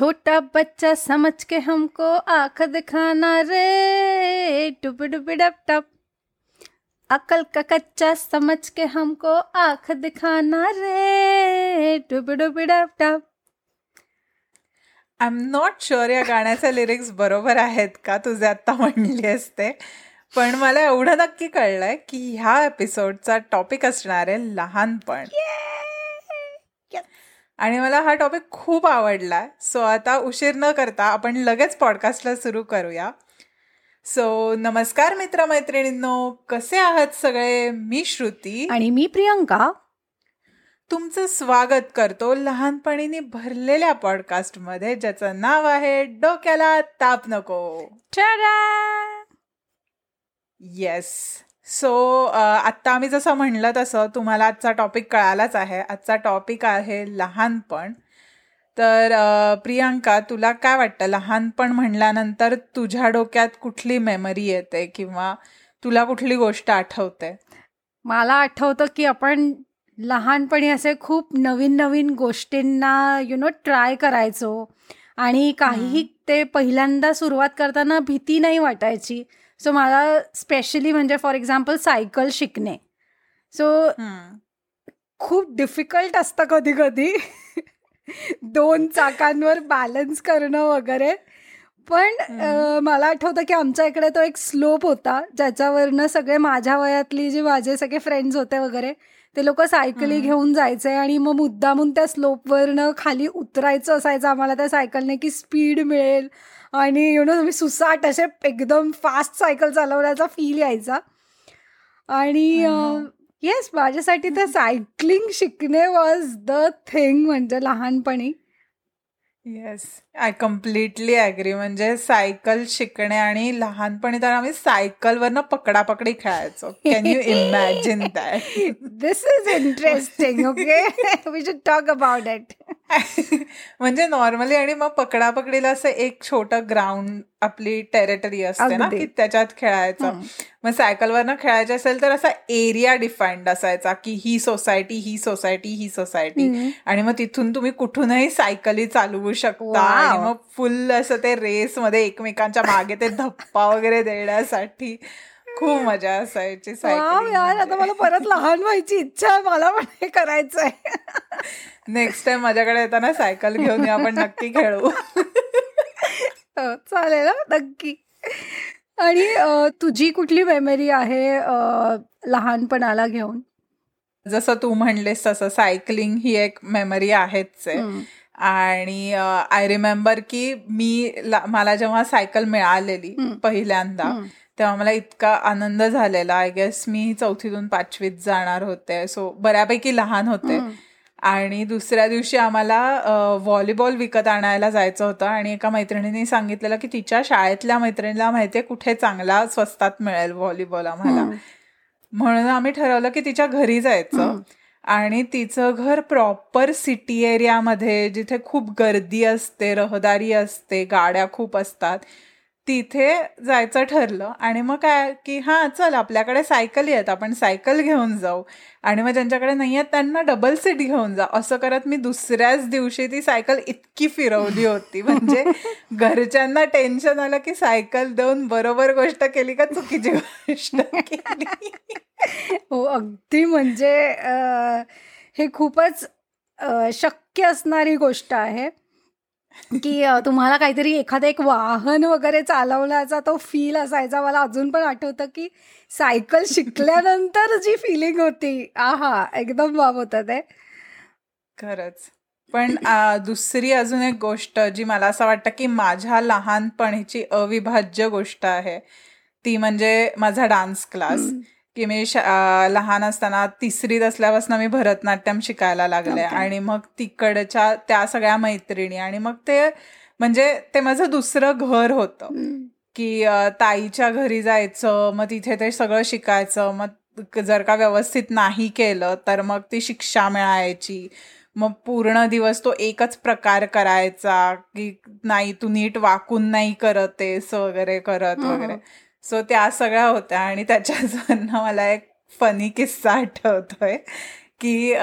छोटा बच्चा समझ के हमको आंख दिखाना रे। डुब डुब डब टप। अकल का कच्चा समझ के हमको आंख दिखाना रे। डुब डुब डब टप। आय एम नॉट शुअर या गाण्याचे लिरिक्स बरोबर आहेत का? तुझे आत्ता म्हणली असते. पण मला एवढं नक्की कळलंय की ह्या एपिसोडचा टॉपिक असणार आहे लहानपण. आणि मला हा टॉपिक खूप आवडला. सो आता उशीर न करता आपण लगेच पॉडकास्टला सुरू करूया. सो नमस्कार मित्रमैत्रिणींनो. कसे आहात सगळे? मी श्रुती. आणि मी प्रियंका. तुमचं स्वागत करतो लहानपणीने भरलेल्या पॉडकास्टमध्ये ज्याचं नाव आहे डोक्याला ताप नको. येस सो आत्ता आम्ही जसं म्हणलं तसं तुम्हाला आजचा टॉपिक कळालाच आहे. आजचा टॉपिक आहे लहानपण. तर प्रियांका तुला काय वाटतं? लहानपण म्हणल्यानंतर तुझ्या डोक्यात कुठली मेमरी येते किंवा तुला कुठली गोष्ट आठवते? मला आठवतं की आपण लहानपणी असे खूप नवीन नवीन गोष्टींना यु नो ट्राय करायचो. आणि काहीही ते पहिल्यांदा सुरुवात करताना भीती नाही वाटायची. सो मला स्पेशली म्हणजे फॉर एक्झाम्पल सायकल शिकणे. सो खूप डिफिकल्ट असतं कधी कधी दोन चाकांवर बॅलन्स करणं वगैरे. पण मला आठवतं की आमच्या इकडे तो एक स्लोप होता ज्याच्यावरनं सगळे माझ्या वयातली जे माझे सगळे फ्रेंड्स होते वगैरे ते लोक सायकली घेऊन जायचे आणि मग मुद्दामून त्या स्लोपवरनं खाली उतरायचं असायचं आम्हाला त्या सायकलने की स्पीड मिळेल. आणि यु नो तुम्ही सुसाट असे एकदम फास्ट सायकल चालवण्याचा फील यायचा. आणि येस माझ्यासाठी तर सायकलिंग शिकणे वॉज द थिंग म्हणजे लहानपणी. येस आय कम्प्लिटली ॲग्री म्हणजे सायकल शिकणे आणि लहानपणी तर आम्ही सायकलवरनं पकडापकडी खेळायचो. Can you imagine that this is interesting okay we should talk about it म्हणजे नॉर्मली आणि मग पकडापकडीला असं एक छोटं ग्राउंड आपली टेरिटरी असते ना की त्याच्यात खेळायचं. मग सायकलवरनं खेळायचं असेल तर असा एरिया डिफाईन्ड असायचा की ही सोसायटी ही सोसायटी ही सोसायटी. आणि मग तिथून तुम्ही कुठूनही सायकली चालवू शकता. आणि मग फुल असं ते रेस मध्ये एकमेकांच्या मागे ते धप्पा वगैरे देण्यासाठी. खूप मजा असायची सायकल आता मला परत लहान व्हायची इच्छा आहे मला पण हे करायचंय. नेक्स्ट टाइम माझ्याकडे येताना सायकल घेऊन आपण नक्की खेळू. हो, चालेल नक्की. आणि तुझी कुठली मेमरी आहे लहानपणाला घेऊन? जसं तू म्हणलेस तसं सायकलिंग ही एक मेमरी आहेच आहे. आणि आय रिमेंबर की मी मला जेव्हा सायकल मिळालेली पहिल्यांदा तेव्हा मला इतका आनंद झालेला. आय गेस मी चौथीतून पाचवीत जाणार होते. सो बऱ्यापैकी लहान होते. आणि दुसऱ्या दिवशी आम्हाला व्हॉलीबॉल विकत आणायला जायचं होतं. आणि एका मैत्रिणीने सांगितलेलं की तिच्या शाळेतल्या मैत्रिणीला माहितीये कुठे चांगला स्वस्तात मिळेल व्हॉलीबॉल आम्हाला. म्हणून आम्ही ठरवलं की तिच्या घरी जायचं. आणि तिचं घर प्रॉपर सिटी एरियामध्ये जिथे खूप गर्दी असते रहदारी असते गाड्या खूप असतात. तिथे जायचं ठरलं. आणि मग काय की हां चल आपल्याकडे सायकली आहेत आपण सायकल घेऊन जाऊ. आणि मग ज्यांच्याकडे नाही आहेत त्यांना डबल सीट घेऊन जा. असं करत मी दुसऱ्याच दिवशी ती सायकल इतकी फिरवली होती. म्हणजे घरच्यांना टेन्शन आलं की सायकल देऊन बरोबर गोष्ट केली का चुकीची गोष्ट केली? हो अगदी. म्हणजे हे खूपच शक्य असणारी गोष्ट आहे. की तुम्हाला काहीतरी एखादं एक वाहन वगैरे चालवण्याचा तो फील असायचा. मला अजून पण आठवतं की सायकल शिकल्यानंतर जी फिलिंग होती आहा एकदम बाब होत ते. खरंच. पण दुसरी अजून एक गोष्ट जी मला असं वाटतं की माझ्या लहानपणीची अविभाज्य गोष्ट आहे ती म्हणजे माझा डान्स क्लास की मी लहान असताना तिसरीत असल्यापासून मी भरतनाट्यम शिकायला लागले. आणि मग तिकडच्या त्या सगळ्या मैत्रिणी आणि मग ते म्हणजे ते माझं दुसरं घर होतं. की ताईच्या घरी जायचं मग तिथे ते सगळं शिकायचं. मग जर का व्यवस्थित नाही केलं तर मग ती शिक्षा मिळायची. मग पूर्ण दिवस तो एकच प्रकार करायचा की नाही तू नीट वाकून नाही करतेस वगैरे करत वगैरे. सो त्या सगळ्या होत्या आणि त्याच्याच मला एक फनी किस्सा आठवतोय की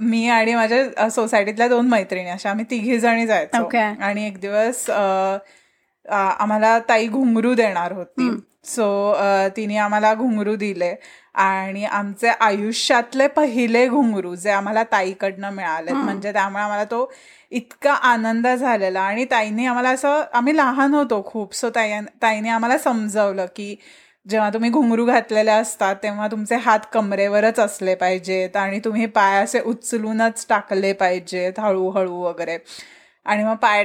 मी आणि माझ्या सोसायटीतल्या दोन मैत्रिणी अशा आम्ही तिघी जणी जायचो. आणि एक दिवस आम्हाला ताई घुंगरू देणार होती. सो तिने आम्हाला घुंगरू दिले आणि आमचे आयुष्यातले पहिले घुंगरू जे आम्हाला ताईकडनं मिळाले म्हणजे त्यामुळे आम्हाला तो इतका आनंद झालेला. आणि ताईने आम्हाला असं आम्ही लहान होतो खूप सो ताई ताईने आम्हाला समजवलं की जेव्हा तुम्ही घुंगरू घातलेले असतात तेव्हा तुमचे हात कमरेवरच असले पाहिजेत आणि तुम्ही पाय असे उचलूनच टाकले पाहिजेत हळूहळू वगैरे. आणि मग पाय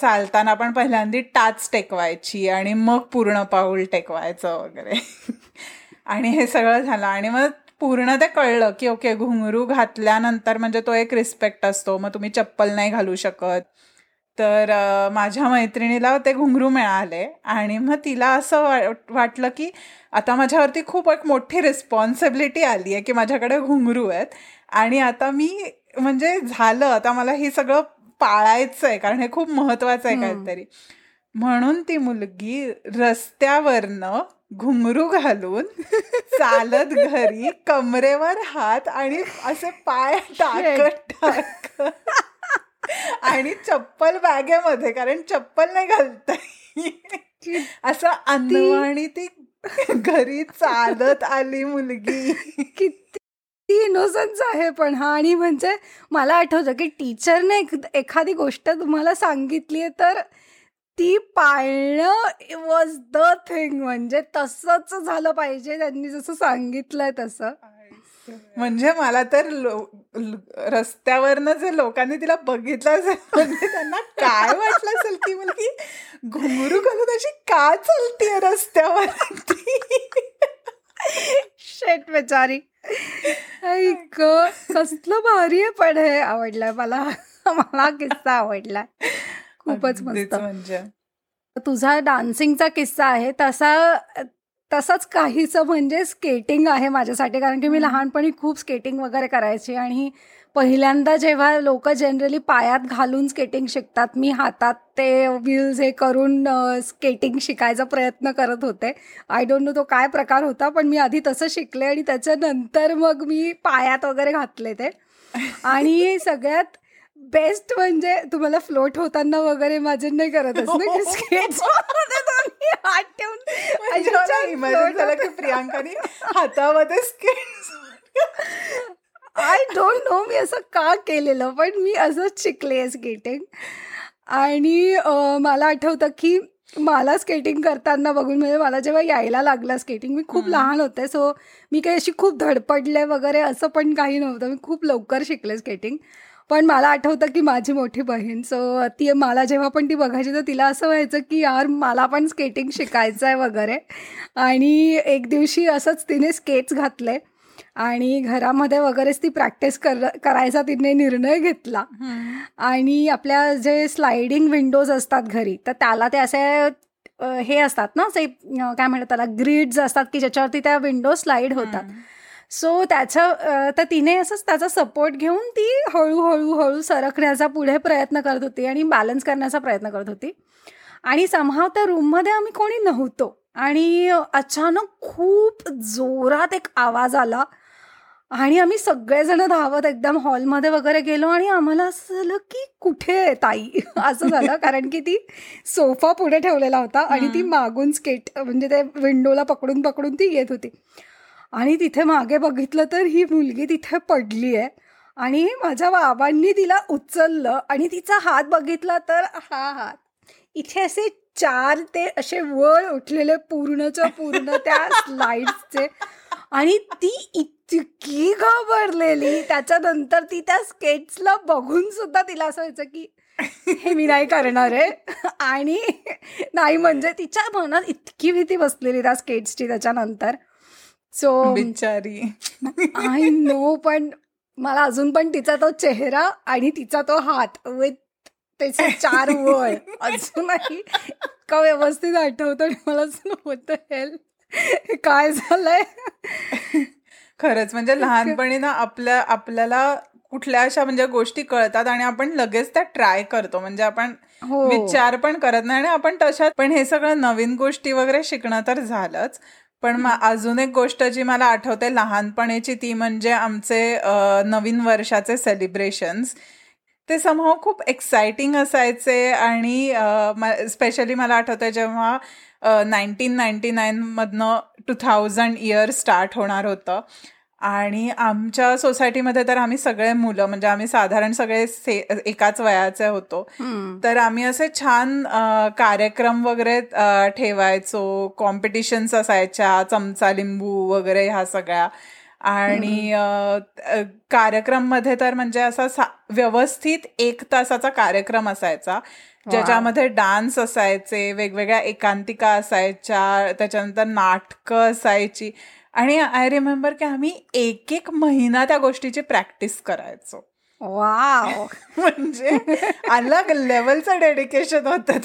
चालताना पण पहिल्यांदा टाच टेकवायची आणि मग पूर्ण पाऊल टेकवायचं वगैरे. आणि हे सगळं झालं. आणि मग पूर्ण ते कळलं की ओके घुंगरू घातल्यानंतर म्हणजे तो एक रिस्पेक्ट असतो. मग तुम्ही चप्पल नाही घालू शकत. तर माझ्या मैत्रिणीला ते घुंगरू मिळाले आणि मग तिला असं वाटलं की आता माझ्यावरती खूप एक मोठी रिस्पॉन्सिबिलिटी आली आहे की माझ्याकडे घुंगरू आहेत. आणि आता मी म्हणजे झालं आता मला हे सगळं पाळायचं आहे कारण हे खूप महत्वाचं आहे काहीतरी. म्हणून ती मुलगी रस्त्यावरनं घुंगरू घालून चालत घरी कमरेवर हात आणि असे पाय टाकत टाक आणि चप्पल बॅगेमध्ये कारण चप्पल नाही घालता असं आणि ती घरी चालत आली मुलगी. किती इनोसन्स आहे पण हा. आणि म्हणजे मला आठवतं की टीचरने एखादी गोष्ट तुम्हाला सांगितली आहे तर ती पाळणं वॉज द थिंग म्हणजे तसंच झालं पाहिजे त्यांनी जसं सांगितलंय तसं. म्हणजे मला तर रस्त्यावरनं जे लोकांनी तिला बघितलं असेल म्हणजे त्यांना काय वाटलं असेल की मुलगी? घुंगरू घालून अशी का चालतीये रस्त्यावर शेट बेचारी. ऐक कसलं भारी आहे पण हे आवडलंय मला. मला किस्सा आवडलाय. खूपच मस्त. म्हणजे. तुझा डान्सिंगचा किस्सा आहे तसा तसंच काहीच म्हणजे स्केटिंग आहे माझ्यासाठी कारण की मी लहानपणी खूप स्केटिंग वगैरे करायची आणि पहिल्यांदा जेव्हा लोक जनरली पायात घालून स्केटिंग शिकतात मी हातात ते व्हील्स हे करून स्केटिंग शिकायचा प्रयत्न करत होते. आय डोंट नो तो काय प्रकार होता पण मी आधी तसं शिकले आणि त्याच्यानंतर मग मी पायात वगैरे घातले ते. आणि सगळ्यात बेस्ट म्हणजे तुम्हाला फ्लोट होताना वगैरे माझे नाही करत असं की स्केट्स हात ठेवून म्हणजे प्रियांकाने हातामध्ये स्केट आय डोंट नो मी असं का केलेलं पण मी असंच शिकले स्केटिंग आणि मला आठवतं की मला स्केटिंग करताना बघून म्हणजे मला जेव्हा यायला लागलं स्केटिंग मी खूप लहान होते सो मी काही अशी खूप धडपडले वगैरे असं पण काही नव्हतं. मी खूप लवकर शिकले स्केटिंग पण मला आठवतं की माझी मोठी बहीण सो ती मला जेव्हा पण ती बघायची तर तिला असं व्हायचं की यार मला पण स्केटिंग शिकायचं आहे वगैरे. आणि एक दिवशी असंच तिने स्केट्स घातले आणि घरामध्ये वगैरेच ती प्रॅक्टिस कर करायचा तिने निर्णय घेतला. आणि आपल्या जे स्लायडिंग विंडोज असतात घरी तर त्याला ते असे हे असतात ना असे काय म्हणतात त्याला ग्रीड्स असतात की ज्याच्यावरती त्या विंडो स्लाईड होतात. सो त्याचं तर तिने असंच त्याचा सपोर्ट घेऊन ती हळूहळू हळू सरकण्याचा पुढे प्रयत्न करत होती आणि बॅलन्स करण्याचा प्रयत्न करत होती. आणि समहाव त्या रूममध्ये आम्ही कोणी नव्हतो. आणि अचानक खूप जोरात एक आवाज आला. आणि आम्ही सगळेजण धावत एकदम हॉलमध्ये वगैरे गेलो आणि आम्हाला असं झालं की कुठे ताई? असं झालं. कारण की ती सोफा पुढे ठेवलेला होता आणि ती मागून स्केट म्हणजे ते विंडोला पकडून पकडून ती येत होती. आणि तिथे मागे बघितलं तर ही मुलगी तिथे पडली आहे. आणि माझ्या बाबांनी तिला उचललं आणि तिचा हात बघितला तर हा हात. इथे असे चार ते असे वळ उठलेले पूर्णच्या पूर्ण त्या स्लाइड्सचे. आणि ती इतकी घाबरलेली. त्याच्यानंतर ती त्या स्केट्सला बघून सुद्धा तिला असं व्हायचं की हे मी नाही करणार आहे. आणि नाही म्हणजे तिच्या मनात इतकी भीती बसलेली त्या स्केट्सची त्याच्यानंतर. सो बिचारी. आय नो पण मला अजून पण तिचा तो चेहरा आणि तिचा तो हात विथ त्याचे चार वळ अजूनही इतका व्यवस्थित आठवतो आणि मला होत हेल्प काय झालंय? खरंच म्हणजे लहानपणी ना आपल्या आपल्याला कुठल्या अशा म्हणजे गोष्टी कळतात आणि आपण लगेच त्या ट्राय करतो. म्हणजे आपण हो. विचार पण करत नाही आणि आपण तशात पण हे सगळं नवीन गोष्टी वगैरे शिकणं तर झालंच. पण अजून एक गोष्ट जी मला आठवते लहानपणीची ती म्हणजे आमचे नवीन वर्षाचे सेलिब्रेशन्स ते समहा खूप एक्साइटिंग असायचे आणि स्पेशली मला आठवतं जेव्हा नाईन्टीन नाईन्टी नाईनमधनं टू थाउजंड इयर स्टार्ट होणार होतं. आणि आमच्या सोसायटीमध्ये तर आम्ही सगळे मुलं म्हणजे आम्ही साधारण सगळे एकाच वयाचे होतो. तर आम्ही असे छान कार्यक्रम वगैरे ठेवायचो. कॉम्पिटिशन्स असायच्या चमचा लिंबू वगैरे ह्या सगळ्या. आणि कार्यक्रममध्ये तर म्हणजे असा व्यवस्थित एक तासाचा कार्यक्रम असायचा. ज्याच्यामध्ये डान्स असायचे वेगवेगळ्या एकांतिका असायच्या त्याच्यानंतर नाटकं असायची. आणि आय रिमेंबर की आम्ही एक एक महिना त्या गोष्टीची प्रॅक्टिस करायचो. वाव म्हणजे अलग लेवलचं डेडिकेशन होतं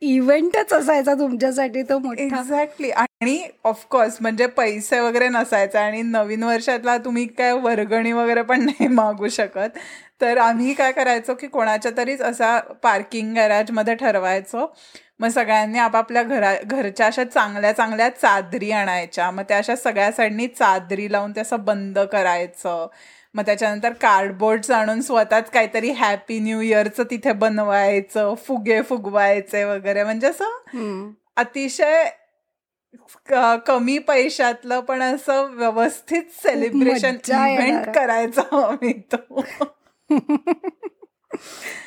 इव्हेंटच असायचा तुमच्यासाठी तो मोठा. एक्झॅक्टली आणि ऑफकोर्स म्हणजे पैसे वगैरे नसायचे आणि नवीन वर्षातला तुम्ही काय वर्गणी वगैरे पण नाही मागू शकत. तर आम्ही काय करायचो की कोणाच्या तरीच असा पार्किंग गॅरेजमध्ये ठरवायचो. मग सगळ्यांनी आपापल्या घरा घरच्या अशा चांगल्या चांगल्या चादरी आणायच्या. मग त्या अशा सगळ्या साईडनी चादरी लावून ते असं बंद करायचं. मग त्याच्यानंतर कार्डबोर्ड आणून स्वतःच काहीतरी हॅपी न्यू इयरचं तिथे बनवायचं फुगे फुगवायचे वगैरे. म्हणजे असं अतिशय कमी पैशातलं पण असं व्यवस्थित सेलिब्रेशन इव्हेंट करायचं तो.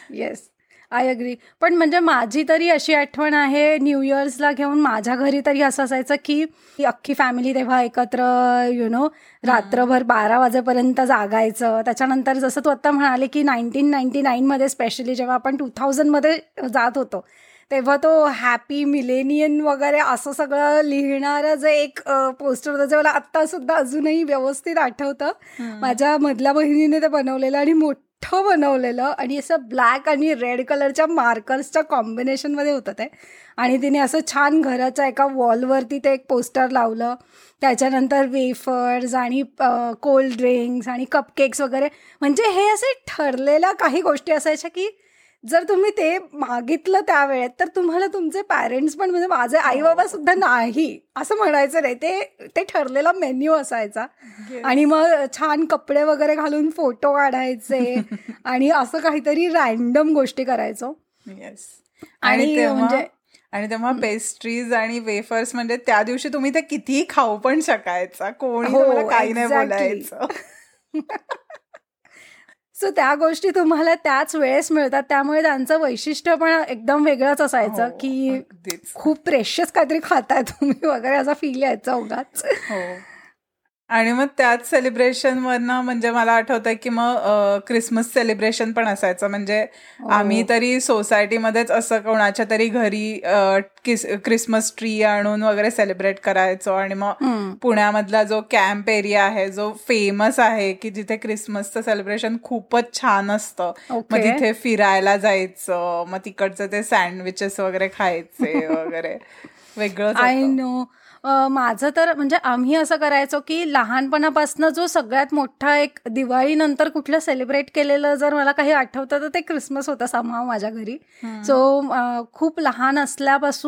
येस आय अग्री पण म्हणजे माझी तरी अशी आठवण आहे न्यू इयर्सला घेऊन माझ्या घरी तरी असं असायचं की अख्खी फॅमिली तेव्हा एकत्र यु नो रात्रभर बारा वाजेपर्यंत जागायचं. त्याच्यानंतर जसं तू आता म्हणाले की नाईन्टीन नाईन्टी नाईनमध्ये स्पेशली जेव्हा आपण टू थाउजंडमध्ये जात होतो तेव्हा तो हॅपी मिलेनियन वगैरे असं सगळं लिहिणारं जे एक पोस्टर होतं जे मला आत्ता सुद्धा अजूनही व्यवस्थित आठवतं. माझ्या मधल्या बहिणीने ते बनवलेलं आणि मोठं मोठं बनवलेलं आणि असं ब्लॅक आणि रेड कलरच्या मार्कर्सच्या कॉम्बिनेशनमध्ये होतं ते. आणि तिने असं छान घराच्या एका वॉलवरती ते एक पोस्टर लावलं. त्याच्यानंतर वेफर्स आणि कोल्ड ड्रिंक्स आणि कपकेक्स वगैरे. म्हणजे हे असे ठरलेल्या काही गोष्टी असायच्या की जर तुम्ही ते मागितलं त्यावेळेत तर तुम्हाला तुमचे पॅरेंट्स पण म्हणजे माझे आई बाबा सुद्धा नाही असं म्हणायचं नाही. ते ते ठरलेला मेन्यू असायचा. आणि मग छान कपडे वगैरे घालून फोटो काढायचे आणि असं काहीतरी रॅन्डम गोष्टी करायचो. आणि म्हणजे आणि तेव्हा पेस्ट्रीज आणि वेफर्स म्हणजे त्या दिवशी तुम्ही ते कितीही खाऊ पण शकायचा. कोणी हो, काही नाही बोलायचं. सो त्या गोष्टी तुम्हाला त्याच वेळेस मिळतात त्यामुळे त्यांचं वैशिष्ट्य पण एकदम वेगळंच असायचं हो, की खूप प्रेशस काहीतरी खाताय तुम्ही वगैरे असा फील यायचा उगाच हो. आणि मग त्याच सेलिब्रेशनवरनं म्हणजे मला आठवतंय की मग क्रिसमस सेलिब्रेशन पण असायचं म्हणजे हो. आम्ही तरी सोसायटीमध्येच असं कोणाच्या तरी घरी क्रिसमस ट्री आणून वगैरे सेलिब्रेट करायचो आणि मग पुण्यामधला जो कॅम्प एरिया आहे जो फेमस आहे की जिथे क्रिसमसचं सेलिब्रेशन खूपच छान असतं. मग तिथे फिरायला जायचं मग तिकडचं ते सँडविचेस वगैरे खायचे वगैरे. वेगळं आय नो माझं तर म्हणजे आम्ही असं करायचो की लहानपणापासून जो सगळ्यात मोठा एक दिवाळीनंतर कुठलं सेलिब्रेट केलेलं जर मला काही आठवतं तर ते क्रिसमस होतं समाव माझ्या घरी. सो खूप लहान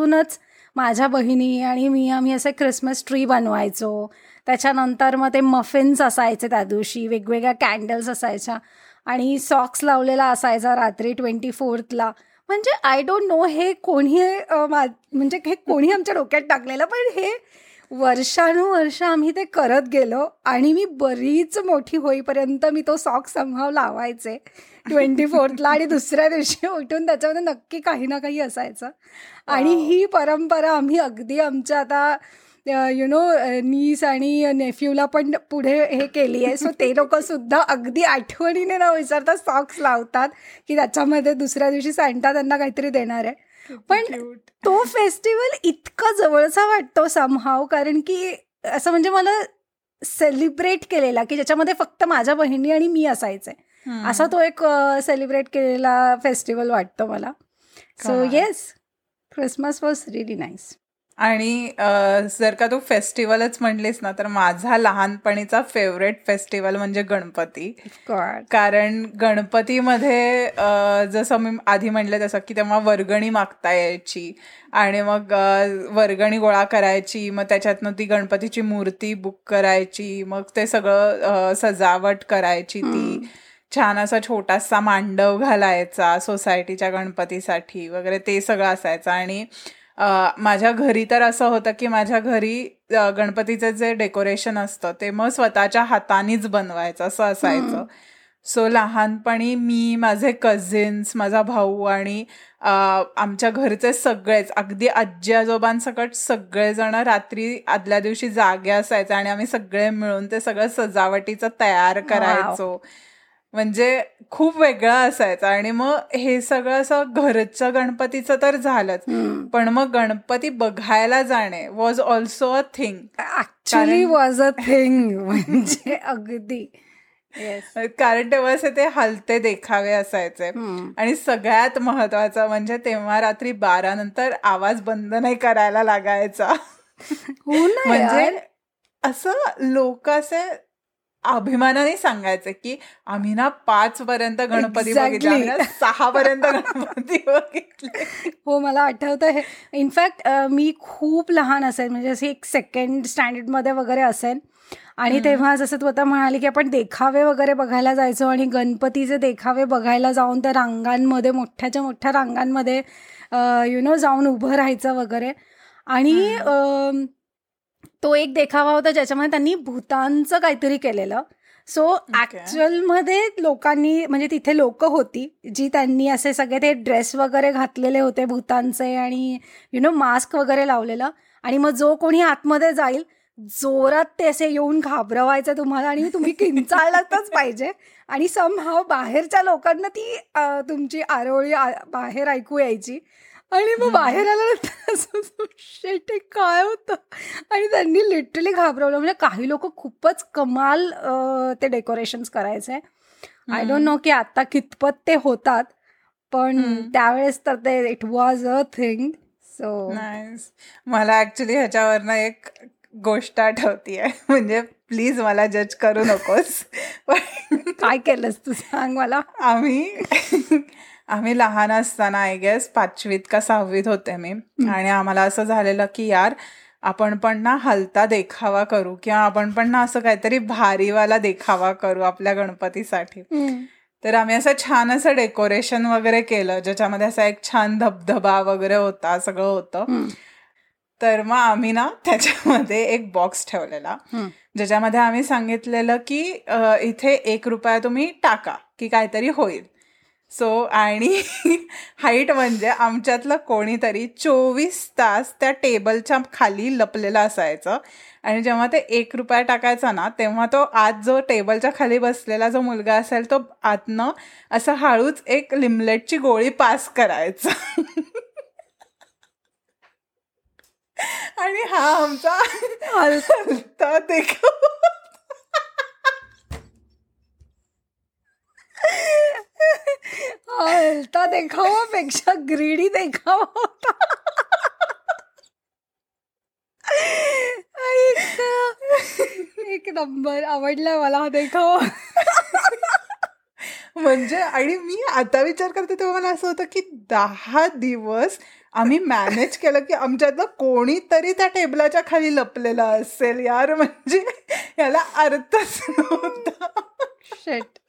असल्यापासूनच माझ्या बहिणी आणि मी आम्ही असे क्रिसमस ट्री बनवायचो. त्याच्यानंतर मग ते मफिन्स असायचे त्या दिवशी वेगवेगळ्या कॅन्डल्स असायच्या आणि सॉक्स लावलेला असायचा रात्री ट्वेंटी फोर्थला म्हणजे आय डोंट नो हे कोणी म्हणजे हे कोणी आमच्या डोक्यात टाकलेलं पण हे वर्षानुवर्ष आम्ही ते करत गेलो आणि मी बरीच मोठी होईपर्यंत मी तो सॉक संभाव लावायचे. ट्वेंटी फोर्थला आणि दुसऱ्या दिवशी उठून त्याच्यामध्ये नक्की काही ना काही असायचं. आणि ही परंपरा आम्ही अगदी आमच्या आता यु नो नीस आणि नेफ्यूला पण पुढे हे केली आहे. सो ते लोक सुद्धा अगदी आठवणीने न विचारता सॉक्स लावतात की त्याच्यामध्ये दुसऱ्या दिवशी सँटा त्यांना काहीतरी देणार आहे. पण तो फेस्टिवल इतका जवळचा वाटतो समहाव कारण की असं म्हणजे मला सेलिब्रेट केलेला की ज्याच्यामध्ये फक्त माझ्या बहिणी आणि मी असायचे असा तो एक सेलिब्रेट केलेला फेस्टिवल वाटतो मला. So yes Christmas was really nice आणि जर का तू फेस्टिवलच म्हणलीस ना तर माझा लहानपणीचा फेवरेट फेस्टिवल म्हणजे गणपती. कारण गणपतीमध्ये जसं मी आधी म्हणलं तसं की तेव्हा वर्गणी मागता यायची आणि मग वर्गणी गोळा करायची मग त्याच्यातनं ती गणपतीची मूर्ती बुक करायची मग ते सगळं सजावट करायची ती. छान असा छोटासा मांडव घालायचा सोसायटीच्या गणपतीसाठी वगैरे ते सगळं असायचं आणि माझ्या घरी तर असं होतं की माझ्या घरी गणपतीचं जे डेकोरेशन असतं ते मग स्वतःच्या हातानेच बनवायचं असं असायचं. सो लहानपणी मी माझे कझिन्स माझा भाऊ आणि आमच्या घरचे सगळेच अगदी आजी आजोबांसकट सगळेजण रात्री आदल्या दिवशी जागे असायचे आणि आम्ही सगळे मिळून ते सगळं सजावटीचं तयार करायचो. म्हणजे खूप वेगळं असायचं. आणि मग हे सगळं असं घरचं गणपतीचं तर झालंच. पण मग गणपती बघायला जाणे was also a thing actually was a thing म्हणजे अगदी. कारण तेव्हा असे ते हलते देखावे असायचे. आणि सगळ्यात महत्वाचं म्हणजे तेव्हा रात्री बारा नंतर आवाज बंद नाही करायला लागायचा. हो म्हणजे असं लोक असे अभिमानाने सांगायचं की आम्ही ना पाच पर्यंत गणपती बघितले. सहा पर्यंत गणपती बघितले. हो मला आठवतं हे. इनफॅक्ट मी खूप लहान असेल म्हणजे असे एक सेकंड स्टँडर्डमध्ये वगैरे असेल. आणि तेव्हा जसं तू आता म्हणाली की आपण देखावे वगैरे बघायला जायचो आणि गणपतीचे देखावे बघायला जाऊन त्या रांगांमध्ये मोठ्याच्या मोठ्या रांगांमध्ये यु नो जाऊन उभं राहायचं वगैरे. आणि तो एक देखावा होता ज्याच्यामध्ये त्यांनी भूतांचं काहीतरी केलेलं. सो ऍक्च्युअलमध्ये लोकांनी म्हणजे तिथे लोक होती जी त्यांनी असे सगळे ते ड्रेस वगैरे घातलेले होते भूतांचे आणि यु नो मास्क वगैरे लावलेलं. आणि मग जो कोणी आतमध्ये जाईल जोरात ते असे येऊन घाबरवायचं तुम्हाला आणि तुम्ही किंचाळलाच पाहिजे. आणि समहाव बाहेरच्या लोकांना ती तुमची आरोळी बाहेर ऐकू यायची. आणि मग बाहेर आल्यानंतर असं शेट काय होतं? आणि त्यांनी लिटरली घाबरवलं. म्हणजे काही लोक खूपच कमाल ते डेकोरेशन्स करायचे. आय डोंट नो की आता कितपत ते होतात पण त्यावेळेस तर ते it was a thing so मला ऍक्च्युली ह्याच्यावरनं एक गोष्ट आठवतीये. म्हणजे प्लीज मला जज करू नकोस. काय केलंस तू सांग मला? आम्ही आम्ही लहान असताना आय गेस पाचवीत का सहावीत होते मी. आणि आम्हाला असं झालेलं की यार आपण पण ना हलता देखावा करू किंवा आपण पण ना असं काहीतरी भारीवाला देखावा करू आपल्या गणपतीसाठी. तर आम्ही असं छान असं डेकोरेशन वगैरे केलं ज्याच्यामध्ये असा एक छान धबधबा वगैरे होता सगळं होतं. तर मग आम्ही ना त्याच्यामध्ये एक बॉक्स ठेवलेला ज्याच्यामध्ये आम्ही सांगितलेलं की इथे एक रुपया तुम्ही टाका की काहीतरी होईल. सो आणि हाईट म्हणजे आमच्यातलं कोणीतरी चोवीस तास त्या टेबलच्या खाली लपलेलं असायचं. आणि जेव्हा ते एक रुपया टाकायचा ना तेव्हा तो आत जो टेबलच्या खाली बसलेला जो मुलगा असेल तो आतनं असं हळूच एक लिमलेटची गोळी पास करायचा. आणि हा आमचा हलता देखो हलता देखावापेक्षा ग्रीडी देखावा होता. एक नंबर आवडला मला हा देखावा. म्हणजे आणि मी आता विचार करते तेव्हा मला असं होतं की दहा दिवस आम्ही मॅनेज केलं की आमच्यातलं कोणीतरी त्या टेबलाच्या खाली लपलेलं असेल यार. म्हणजे याला अर्थच नव्हता. शेट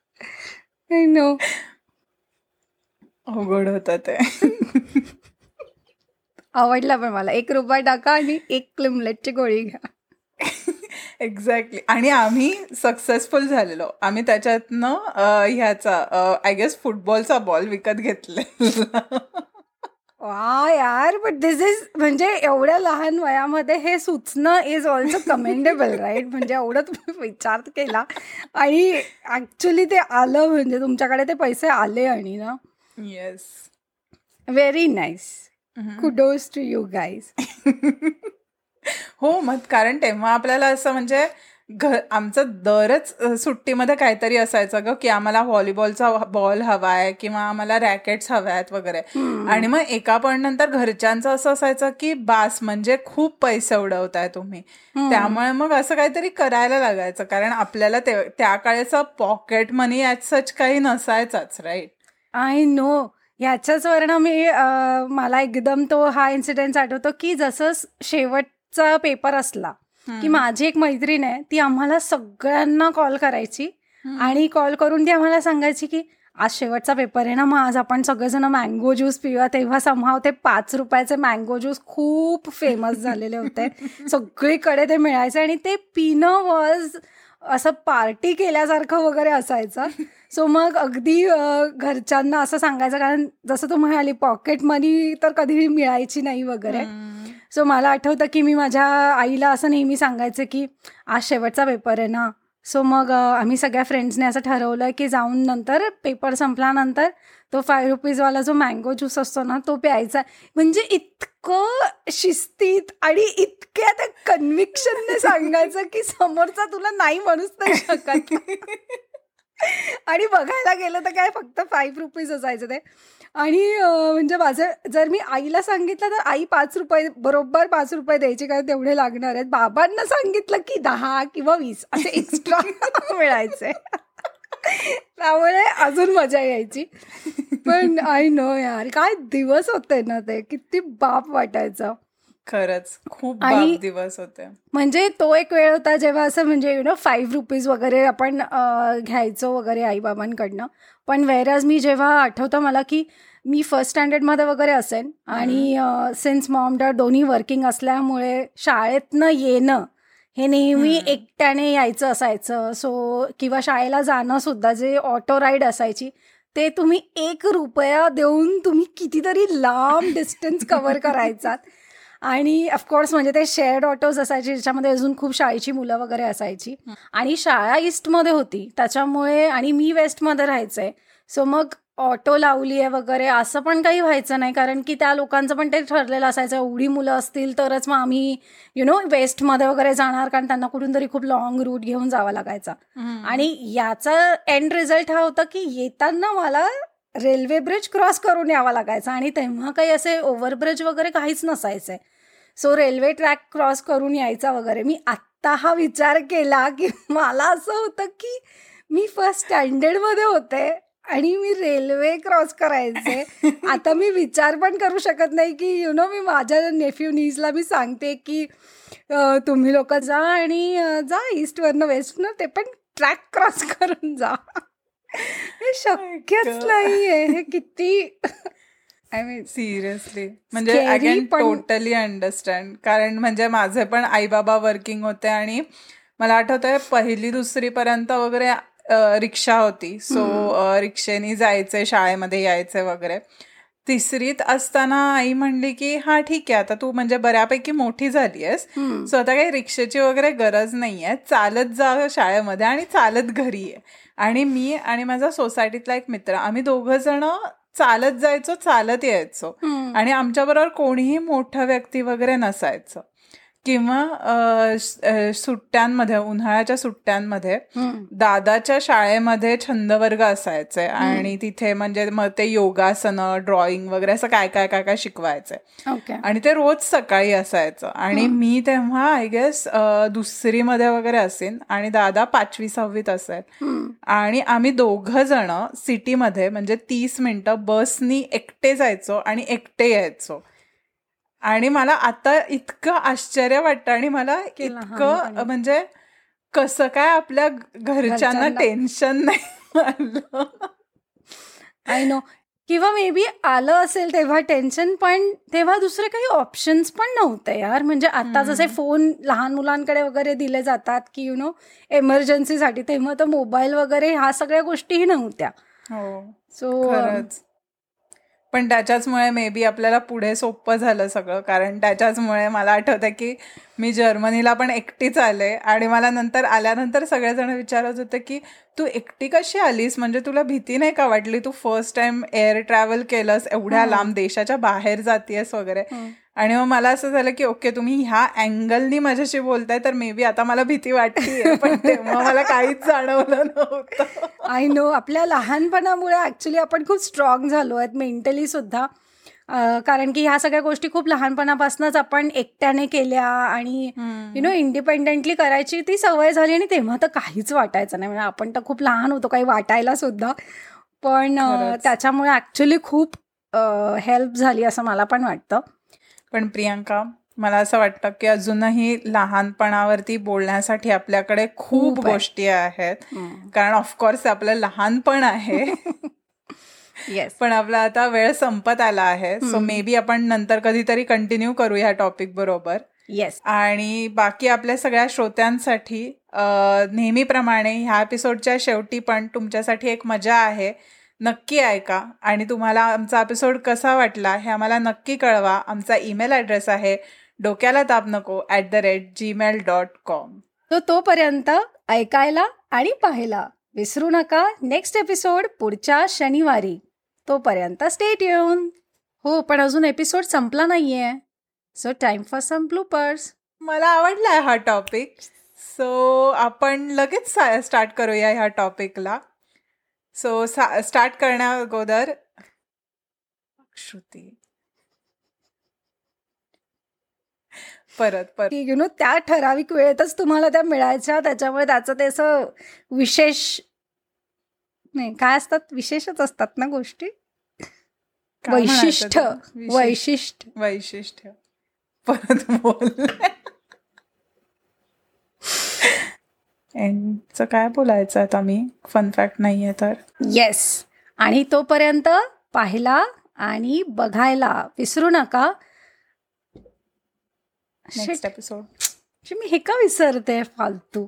नो अवघड होत ते. आवडला पण मला. एक रुपया टाका आणि एक क्लिमलेटची गोळी घ्या. एक्झॅक्टली आणि आम्ही सक्सेसफुल झालेलो. आम्ही त्याच्यातनं ह्याचा आय गेस फुटबॉलचा बॉल विकत घेतलेला. वा यार बट दिस इज म्हणजे एवढ्या लहान वयामध्ये हे सुचणं इज ऑल्सो कमेंडेबल राईट म्हणजे एवढं तुम्ही विचार केला आणि ऍक्च्युली ते आलं म्हणजे तुमच्याकडे ते पैसे आले आणि ना. Yes very nice kudos to you guys हो मग कारण तेव्हा आपल्याला असं म्हणजे घर आमचं दरच सुट्टीमध्ये काहीतरी असायचं ग की आम्हाला व्हॉलीबॉलचा बॉल हवाय किंवा आम्हाला रॅकेट्स हव्यात वगैरे. आणि मग एका पण नंतर घरच्यांचं असं असायचं की बास म्हणजे खूप पैसे उडवताय तुम्ही. त्यामुळे मग असं काहीतरी करायला लागायचं कारण आपल्याला त्या काळेचं पॉकेट मनी ॲज सच काही नसायचाच राईट? I know. ह्याच्याच वर्ण मी मला एकदम तो हा इन्सिडेंट आठवतो की जसं शेवटचा पेपर असला की माझी एक मैत्रीण आहे ती आम्हाला सगळ्यांना कॉल करायची आणि कॉल करून ती आम्हाला सांगायची की आज शेवटचा पेपर आहे ना मग आज आपण सगळेजण मँगो ज्यूस पिऊया. तेव्हा समहाव ते पाच रुपयाचे मँगो ज्यूस खूप फेमस झालेले होते. सगळीकडे ते मिळायचे आणि ते पिणं वॉज असं पार्टी केल्यासारखं वगैरे असायचं. सो मग अगदी घरच्यांना असं सांगायचं कारण जसं तू म्हणाली पॉकेट मनी तर कधी मिळायची नाही वगैरे. सो मला आठवतं की मी माझ्या आईला असं नेहमी सांगायचं की आज शेवटचा पेपर आहे ना. सो मग आम्ही सगळ्या फ्रेंड्सने असं ठरवलं की जाऊन नंतर पेपर संपल्यानंतर तो फाय रुपीजवाला जो मँगो ज्यूस असतो ना तो प्यायचा. म्हणजे इतकं शिस्तीत आणि इतक्या त्या कन्व्हिक्शनने सांगायचं की समोरचा तुला नाही म्हणूच नाही शकत. आणि बघायला गेलं तर काय फक्त फाईव्ह रुपीज असायचं ते. आणि म्हणजे माझं जर मी आईला सांगितलं तर आई पाच रुपये बरोबर पाच रुपये द्यायचे काय तेवढे लागणार आहेत. बाबांना सांगितलं की दहा किंवा वीस असे एक्स्ट्रा मिळायचे त्यामुळे अजून मजा यायची. पण आय नो यार काय दिवस होते ना ते. किती बाप वाटायचं. खरंच. खूप दिवस होते. म्हणजे तो एक वेळ होता जेव्हा असं म्हणजे यु नो फाईव्ह रुपीज वगैरे आपण घ्यायचो वगैरे आईबाबांकडनं. पण वेरज मी जेव्हा आठवतं मला की मी फर्स्ट स्टँडर्डमध्ये वगैरे असेन आणि सिन्स मॉम डॅड दोन्ही वर्किंग असल्यामुळे शाळेतनं येणं हे नेहमी एकट्याने यायचं असायचं. सो किंवा शाळेला जाणं सुद्धा जे ऑटो राईड असायची ते तुम्ही एक रुपया देऊन तुम्ही कितीतरी लांब डिस्टन्स कव्हर करायचात. आणि ऑफकोर्स म्हणजे ते शेअर्ड ऑटोज असायचे ज्याच्यामध्ये अजून खूप शाळेची मुलं वगैरे असायची. आणि शाळा ईस्टमध्ये होती त्याच्यामुळे आणि मी वेस्टमध्ये राहायचंय सो मग ऑटो लावली आहे वगैरे असं पण काही व्हायचं नाही कारण की त्या लोकांचं पण ते ठरलेलं असायचं एवढी मुलं असतील तरच मग आम्ही यु नो वेस्टमध्ये वगैरे जाणार कारण त्यांना कुठून तरी खूप लॉंग रूट घेऊन जावा लागायचा. आणि याचा एंड रिझल्ट हा होता की येताना मला रेल्वे ब्रिज क्रॉस करून यावा लागायचा. आणि तेव्हा काही असे ओव्हरब्रिज वगैरे काहीच नसायचे. सो रेल्वे ट्रॅक क्रॉस करून यायचा वगैरे. मी आत्ता हा विचार केला की मला असं होतं की मी फर्स्ट स्टँडर्डमध्ये होते आणि मी रेल्वे क्रॉस करायचे. आता मी विचार पण करू शकत नाही की यु नो मी माझ्या नेफ्यू नीजला मी सांगते की तुम्ही लोक जा आणि जा ईस्टवरनं वेस्टनं ते पण ट्रॅक क्रॉस करून जा. हे शक्यच नाहीये. हे किती आय मीन सिरियसली. म्हणजे आय कॅन टोटली अंडरस्टँड कारण म्हणजे माझे पण आई बाबा वर्किंग होते आणि मला आठवतंय पहिली दुसरी पर्यंत वगैरे रिक्षा होती. सो रिक्षेने जायचे शाळेमध्ये यायचे वगैरे. तिसरीत असताना आई म्हणली की हा ठीक आहे आता तू म्हणजे बऱ्यापैकी मोठी झाली आहेस. सो आता काही रिक्षेची वगैरे गरज नाहीये. चालत जा शाळेमध्ये आणि चालत घरी आहे आणि मी आणि माझा सोसायटीतला एक मित्र आम्ही दोघं जण चालत जायचो चालत यायचो. आणि आमच्याबरोबर कोणीही मोठं व्यक्ती वगैरे नसायचं. किंवा सुट्ट्यांमध्ये उन्हाळ्याच्या सुट्ट्यांमध्ये दादाच्या शाळेमध्ये छंद वर्ग असायचे आणि तिथे म्हणजे मग ते योगासन ड्रॉइंग वगैरे असं काय काय काय काय शिकवायचे. आणि ते रोज सकाळी असायचं. आणि मी तेव्हा आय गेस दुसरीमध्ये वगैरे असेन आणि दादा पाचवी सहावीत असेल. आणि आम्ही दोघ जण सिटीमध्ये म्हणजे तीस मिनिटं बसनी एकटे जायचो आणि एकटे यायचो. आणि मला आता इतकं आश्चर्य वाटतं आणि मला इतकं म्हणजे कसं काय आपल्या घरच्यांना टेन्शन नाही आय नो किंवा मे बी आलं असेल तेव्हा टेन्शन पण तेव्हा दुसरे काही ऑप्शन्स पण नव्हते यार. म्हणजे आता जसे फोन लहान मुलांकडे वगैरे दिले जातात की यु नो एमर्जन्सीसाठी तेव्हा तर मोबाईल वगैरे ह्या सगळ्या गोष्टीही नव्हत्या. हो. सो पण त्याच्याचमुळे मे बी आपल्याला पुढे सोपं झालं सगळं. कारण त्याच्याचमुळे मला आठवतं की मी जर्मनीला पण एकटीच आले आणि मला नंतर आल्यानंतर सगळेजण विचारत होते की तू एकटी कशी आलीस? म्हणजे तुला भीती नाही का वाटली? तू फर्स्ट टाइम एअर ट्रॅव्हल केलंस एवढ्या लांब देशाच्या बाहेर जातीयस वगैरे. आणि मग मला असं झालं की ओके तुम्ही ह्या अँगलनी माझ्याशी बोलताय तर मे बी आता मला भीती वाटते पण तेव्हा मला काहीच जाणवलं नव्हतं. आय नो आपल्या लहानपणामुळे ऍक्च्युली आपण खूप स्ट्रॉंग झालो आहेत मेंटली सुद्धा. कारण की ह्या सगळ्या गोष्टी खूप लहानपणापासूनच आपण एकट्याने केल्या आणि यु नो इंडिपेंडेंटली करायची ती सवय झाली आणि तेव्हा तर काहीच वाटायचं नाही. म्हणजे आपण तर खूप लहान होतो काही वाटायला सुद्धा. पण त्याच्यामुळे ऍक्च्युली खूप हेल्प झाली असं मला पण वाटतं. पण प्रियांका मला असं वाटतं की अजूनही लहानपणावरती बोलण्यासाठी आपल्याकडे खूप गोष्टी आहेत. कारण ऑफकोर्स आपलं लहानपण आहे. येस पण आपला आता वेळ संपत आला आहे. सो मे बी आपण नंतर कधीतरी कंटिन्यू करू ह्या टॉपिक बरोबर. येस आणि बाकी आपल्या सगळ्या श्रोत्यांसाठी नेहमीप्रमाणे ह्या एपिसोडच्या शेवटी पण तुमच्यासाठी एक मजा आहे. नक्की ऐका. आणि तुम्हाला आमचा एपिसोड कसा वाटला हे आम्हाला नक्की कळवा. आमचा ईमेल ॲड्रेस आहे डोक्याला ताप नको at the rate Gmail dot com तो तोपर्यंत ऐकायला आणि पाहायला विसरू नका. नेक्स्ट एपिसोड पुढच्या शनिवारी. तोपर्यंत स्टेट येऊन हो पण अजून एपिसोड संपला नाहीये. So time for some bloopers मला आवडला हा टॉपिक सो आपण लगेच स्टार्ट करूया ह्या टॉपिकला सो स्टार्ट करण्या अगोदर. श्रुती. परत परत. यु नो त्या ठराविक वेळेतच तुम्हाला त्या मिळायच्या त्याच्यामुळे त्याचं ते असं विशेष नाही काय असतात? विशेषच असतात ना गोष्टी? वैशिष्ट्य वैशिष्ट्य वैशिष्ट्य. परत बोल. एंडचं काय बोलायचं आता मी? फन फॅक्ट नाहीये तर. येस आणि तोपर्यंत पाहिला आणि बघायला विसरू नका. नेक्स्ट एपिसोड मी हे का विसरते फालतू?